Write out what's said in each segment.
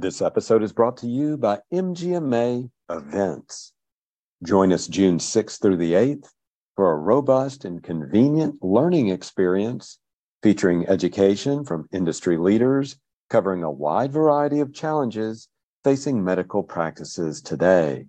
This episode is brought to you by MGMA Events. Join us June 6th through the 8th for a robust and convenient learning experience featuring education from industry leaders covering a wide variety of challenges facing medical practices today.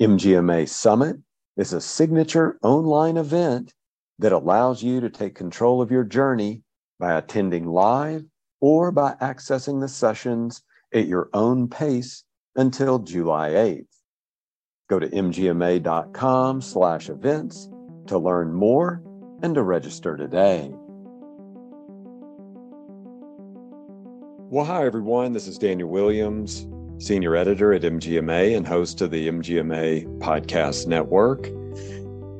MGMA Summit is a signature online event that allows you to take control of your journey by attending live or by accessing the sessions at your own pace until July 8th. Go to mgma.com slash events to learn more and to register today. Well, hi, everyone. This is Daniel Williams, Senior Editor at MGMA and host of the MGMA Podcast Network.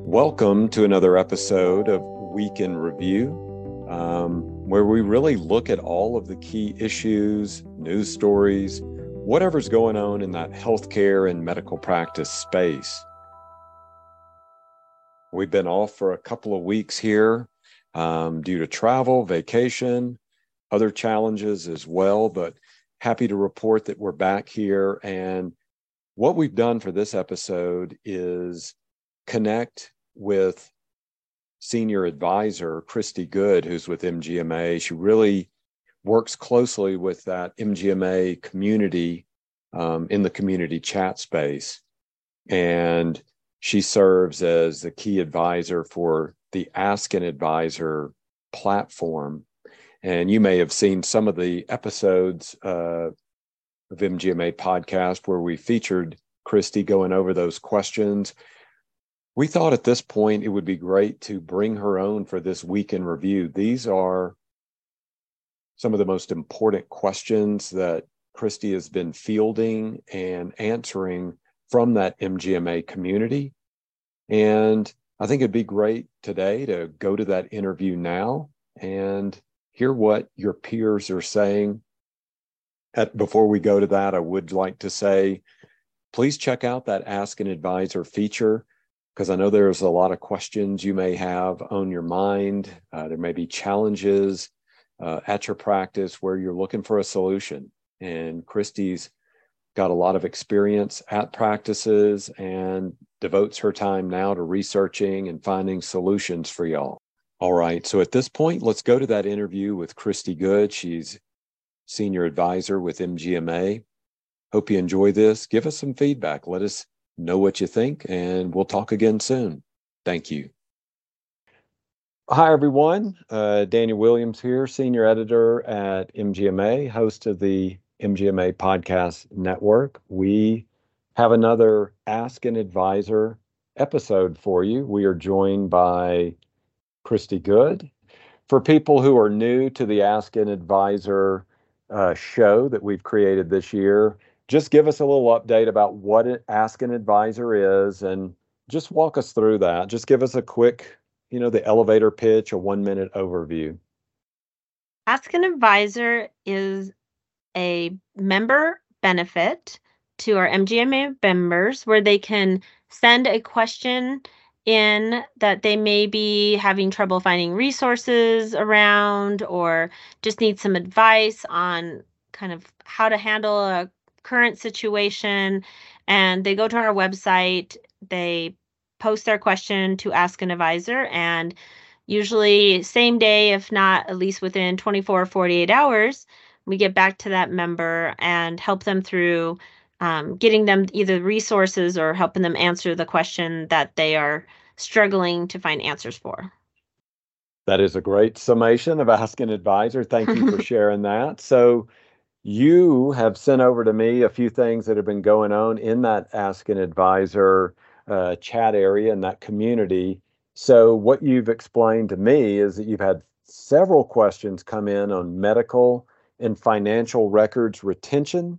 Welcome to another episode of Week in Review, um, where we really look at all of the key issues, news stories, whatever's going on in that healthcare and medical practice space. We've been off for a couple of weeks here um, due to travel, vacation, other challenges as well, but happy to report that we're back here. And what we've done for this episode is connect with senior advisor Cristy Good, who's with MGMA. She really works closely with that MGMA community um, in the community chat space. And she serves as the key advisor for the Ask an Advisor platform and you may have seen some of the episodes uh, of MGMA podcast where we featured Cristy going over those questions. We thought at this point it would be great to bring her own for this week in review. These are some of the most important questions that Cristy has been fielding and answering from that MGMA community. And I think it'd be great today to go to that interview now and hear what your peers are saying. At, before we go to that, I would like to say, please check out that Ask an Advisor feature because I know there's a lot of questions you may have on your mind. Uh, there may be challenges uh, at your practice where you're looking for a solution. And Cristy's got a lot of experience at practices and devotes her time now to researching and finding solutions for y'all. All right. So at this point, let's go to that interview with Cristy Good. She's senior advisor with MGMA. Hope you enjoy this. Give us some feedback. Let us know what you think, and we'll talk again soon. Thank you. Hi, everyone. Uh, Daniel Williams here, senior editor at MGMA, host of the MGMA Podcast Network. We have another Ask an Advisor episode for you. We are joined by Cristy Good. For people who are new to the Ask an Advisor uh, show that we've created this year, just give us a little update about what Ask an Advisor is and just walk us through that. Just give us a quick, you know, the elevator pitch, a one minute overview. Ask an Advisor is a member benefit to our MGMA members where they can send a question in that they may be having trouble finding resources around or just need some advice on kind of how to handle a current situation. And they go to our website, they post their question to ask an advisor, and usually same day, if not at least within 24 or 48 hours, we get back to that member and help them through um, getting them either resources or helping them answer the question that they are struggling to find answers for. That is a great summation of Ask an Advisor. Thank you for sharing that. So, you have sent over to me a few things that have been going on in that Ask an Advisor uh, chat area in that community. So, what you've explained to me is that you've had several questions come in on medical and financial records retention,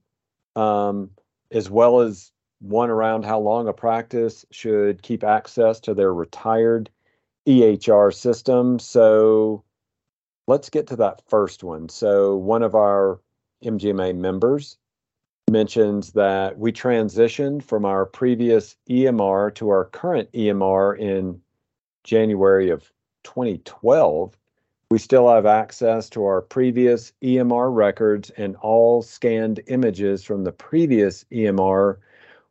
um, as well as one around how long a practice should keep access to their retired EHR system. So let's get to that first one. So, one of our MGMA members mentions that we transitioned from our previous EMR to our current EMR in January of 2012 We still have access to our previous EMR records, and all scanned images from the previous EMR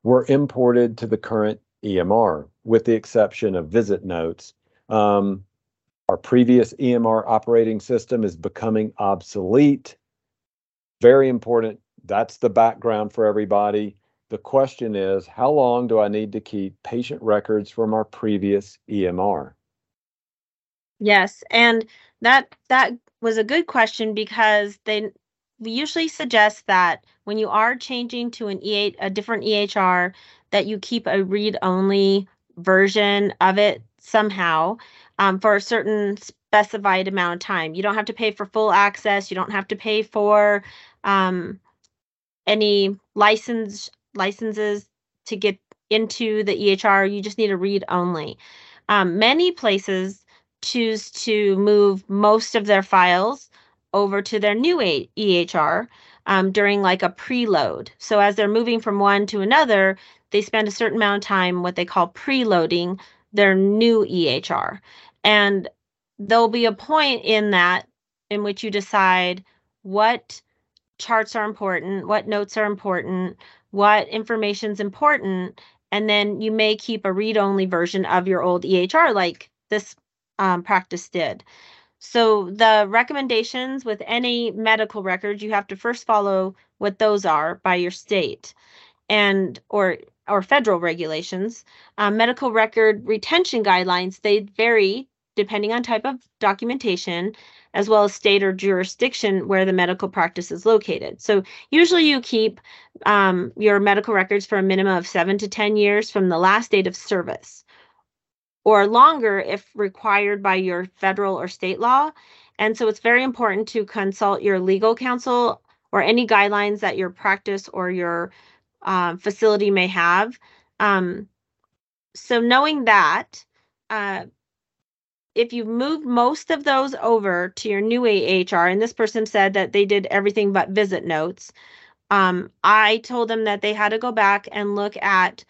were imported to the current EMR, with the exception of visit notes. Um, our previous EMR operating system is becoming obsolete. Very important. That's the background for everybody. The question is, how long do I need to keep patient records from our previous EMR? Yes, and that that was a good question because they we usually suggest that when you are changing to an E8 a different EHR that you keep a read only version of it somehow um, for a certain specified amount of time. You don't have to pay for full access. You don't have to pay for um, any license licenses to get into the EHR. You just need a read only. Um, many places choose to move most of their files over to their new EHR um, during like a preload. So as they're moving from one to another, they spend a certain amount of time what they call preloading their new EHR. And there'll be a point in that in which you decide what charts are important, what notes are important, what information is important, and then you may keep a read-only version of your old EHR like this um, practice did. So the recommendations with any medical records, you have to first follow what those are by your state and or or federal regulations. Um, medical record retention guidelines, they vary depending on type of documentation as well as state or jurisdiction where the medical practice is located. So usually you keep um, your medical records for a minimum of seven to 10 years from the last date of service or longer if required by your federal or state law. And so it's very important to consult your legal counsel or any guidelines that your practice or your um, facility may have. Um, so knowing that, uh, if you move most of those over to your new EHR, and this person said that they did everything but visit notes, um, I told them that they had to go back and look at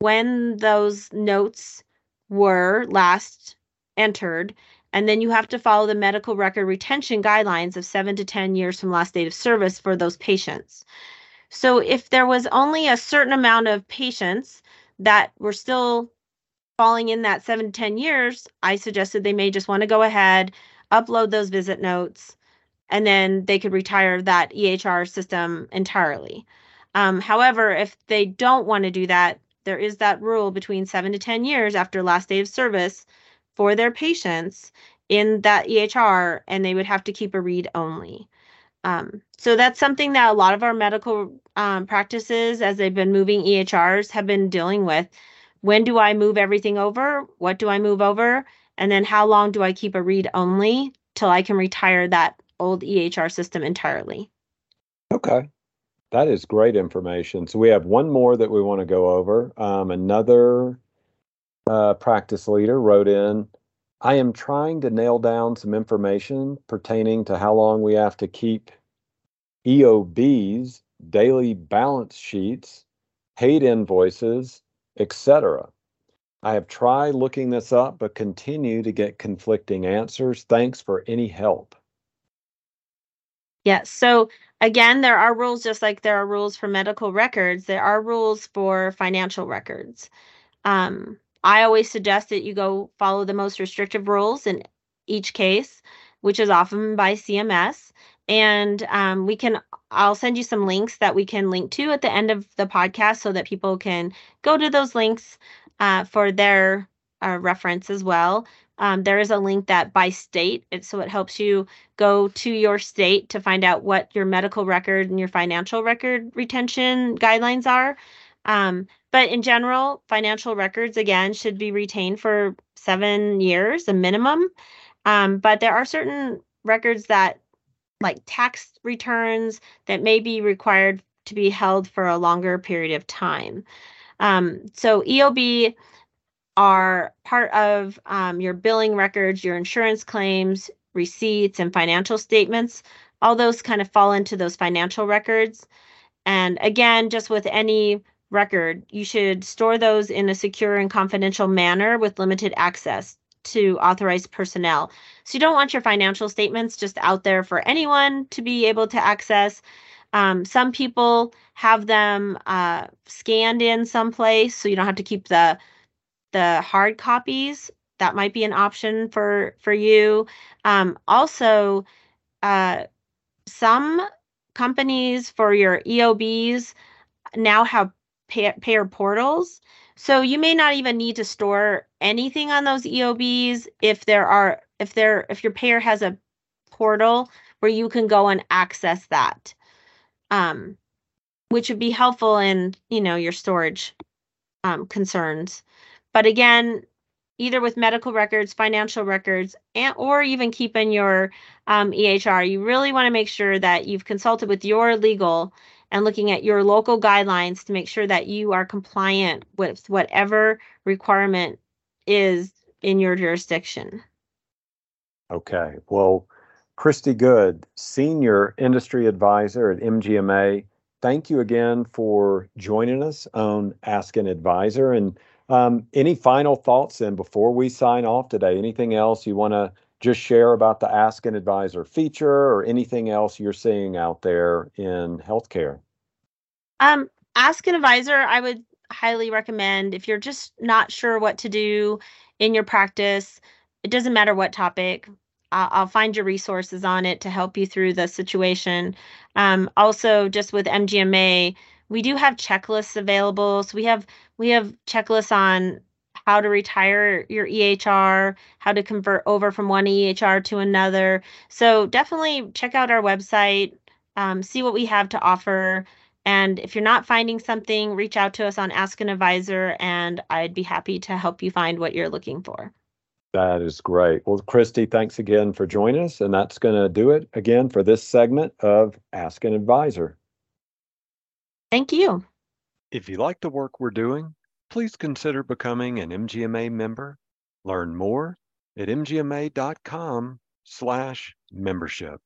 when those notes were last entered. And then you have to follow the medical record retention guidelines of seven to 10 years from last date of service for those patients. So if there was only a certain amount of patients that were still falling in that seven to 10 years, I suggested they may just want to go ahead, upload those visit notes, and then they could retire that EHR system entirely. Um, however, if they don't want to do that, there is that rule between seven to 10 years after last day of service for their patients in that EHR, and they would have to keep a read only. Um, so that's something that a lot of our medical um, practices, as they've been moving EHRs, have been dealing with. When do I move everything over? What do I move over? And then how long do I keep a read only till I can retire that old EHR system entirely? Okay. That is great information. So we have one more that we want to go over. Um, another uh, practice leader wrote in, I am trying to nail down some information pertaining to how long we have to keep EOBs, daily balance sheets, paid invoices, etc. I have tried looking this up, but continue to get conflicting answers. Thanks for any help. Yes. So again, there are rules just like there are rules for medical records. There are rules for financial records. Um, I always suggest that you go follow the most restrictive rules in each case, which is often by CMS. And um, we can, I'll send you some links that we can link to at the end of the podcast so that people can go to those links uh, for their uh, reference as well. Um, there is a link that by state, it, so it helps you go to your state to find out what your medical record and your financial record retention guidelines are. Um, but in general, financial records, again, should be retained for seven years, a minimum. Um, but there are certain records that, like tax returns, that may be required to be held for a longer period of time. Um, so EOB are part of um, your billing records, your insurance claims, receipts, and financial statements. All those kind of fall into those financial records. And again, just with any record, you should store those in a secure and confidential manner with limited access to authorized personnel. So you don't want your financial statements just out there for anyone to be able to access. Um, some people have them uh, scanned in someplace, so you don't have to keep the the hard copies. That might be an option for for you. Um, also, uh, some companies for your EOBs now have pay, payer portals. So you may not even need to store anything on those EOBs if there are if there if your payer has a portal where you can go and access that. Um, which would be helpful in, you know, your storage um, concerns. But again, either with medical records, financial records, and or even keeping your um, EHR, you really want to make sure that you've consulted with your legal and looking at your local guidelines to make sure that you are compliant with whatever requirement is in your jurisdiction. Okay. Well, Cristy Good, Senior Industry Advisor at MGMA, thank you again for joining us on Ask an Advisor. And um, any final thoughts then before we sign off today? Anything else you want to just share about the Ask an Advisor feature or anything else you're seeing out there in healthcare? Um, Ask an Advisor, I would highly recommend if you're just not sure what to do in your practice. It doesn't matter what topic. I'll, I'll find your resources on it to help you through the situation. Um, also, just with MGMA, we do have checklists available. So we have we have checklists on how to retire your EHR, how to convert over from one EHR to another. So definitely check out our website, um, see what we have to offer. And if you're not finding something, reach out to us on Ask an Advisor, and I'd be happy to help you find what you're looking for. That is great. Well, Cristy, thanks again for joining us. And that's going to do it again for this segment of Ask an Advisor. Thank you. If you like the work we're doing, please consider becoming an MGMA member. Learn more at mgma.com slash membership.